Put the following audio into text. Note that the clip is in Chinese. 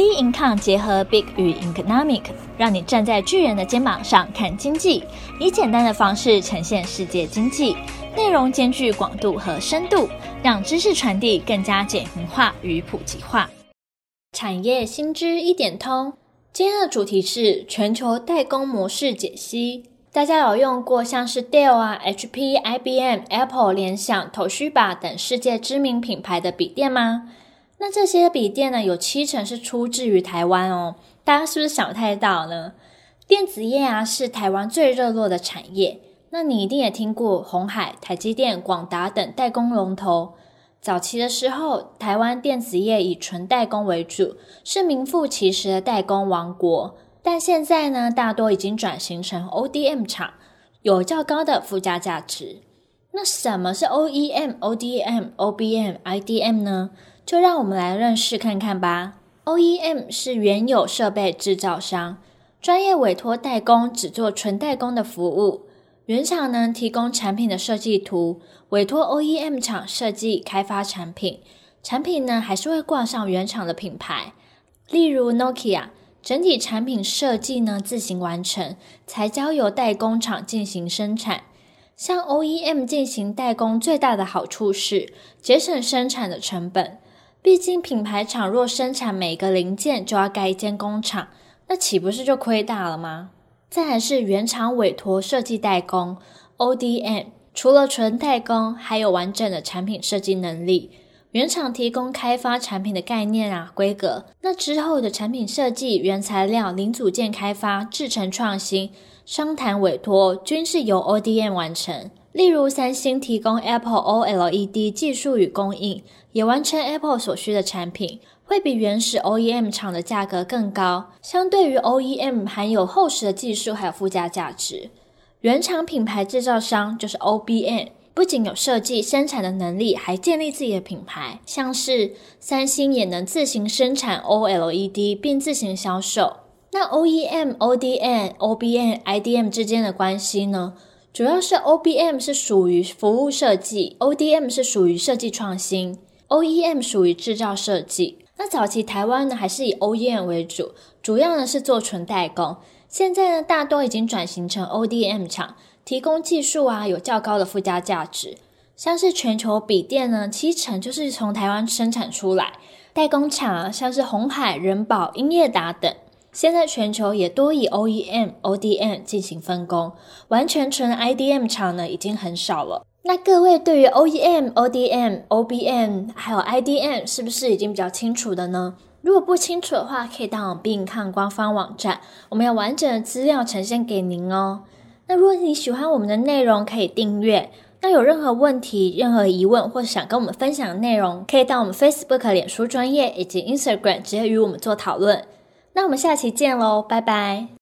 B income 结合 Big 与 Economic，让你站在巨人的肩膀上看经济，以简单的方式呈现世界经济，内容兼具广度和深度，让知识传递更加简明化与普及化。产业新知一点通，今天的主题是全球代工模式解析。大家有用过像是 Dell 啊、HP、IBM、Apple、联想、Toshiba 等世界知名品牌的笔电吗？那这些笔电呢，有七成是出自于台湾哦。大家是不是想太到呢？电子业啊，是台湾最热络的产业。那你一定也听过鸿海、台积电、广达等代工龙头。早期的时候，台湾电子业以纯代工为主，是名副其实的代工王国。但现在呢，大多已经转型成 ODM 厂，有较高的附加价值。那什么是 OEM、ODM、OBM、IDM 呢？就让我们来认识看看吧。OEM 是原有设备制造商，专业委托代工，只做纯代工的服务。原厂呢，提供产品的设计图，委托 OEM 厂设计开发产品。产品呢，还是会挂上原厂的品牌，例如 Nokia，整体产品设计呢自行完成，才交由代工厂进行生产。向 OEM 进行代工最大的好处是节省生产的成本。毕竟，品牌厂若生产每个零件就要盖一间工厂，那岂不是就亏大了吗？再来是原厂委托设计代工 （ODM），除了纯代工，还有完整的产品设计能力。原厂提供开发产品的概念啊、规格，那之后的产品设计、原材料、零组件开发、制程创新、商谈委托，均是由 ODM 完成。例如，三星提供 Apple OLED 技术与供应，也完成 Apple 所需的产品，会比原始 OEM 厂的价格更高。相对于 OEM，含有厚实的技术还有附加价值。原厂品牌制造商就是 OBM，不仅有设计生产的能力，还建立自己的品牌。像是三星也能自行生产 OLED 并自行销售。那 OEM、ODM、OBM、IDM 之间的关系呢？主要是 OBM 是属于服务设计，ODM 是属于设计创新，OEM 属于制造设计。那早期台湾呢，还是以 OEM 为主，主要呢是做纯代工。现在呢，大多已经转型成 ODM 厂，提供技术啊，有较高的附加价值。像是全球笔电呢，七成就是从台湾生产出来，代工厂啊，像是鸿海、人保、英业达等。现在全球也多以 OEM、ODM 进行分工，完全纯 IDM 厂呢已经很少了。那各位对于 OEM、ODM、OBM 还有 IDM 是不是已经比较清楚的呢？如果不清楚的话，可以到我们 Be income 官方网站，我们有完整的资料呈现给您哦。那如果你喜欢我们的内容，可以订阅。那有任何问题、任何疑问或者想跟我们分享的内容，可以到我们 Facebook、脸书专业以及 Instagram 直接与我们做讨论。那我们下期见喽，拜拜。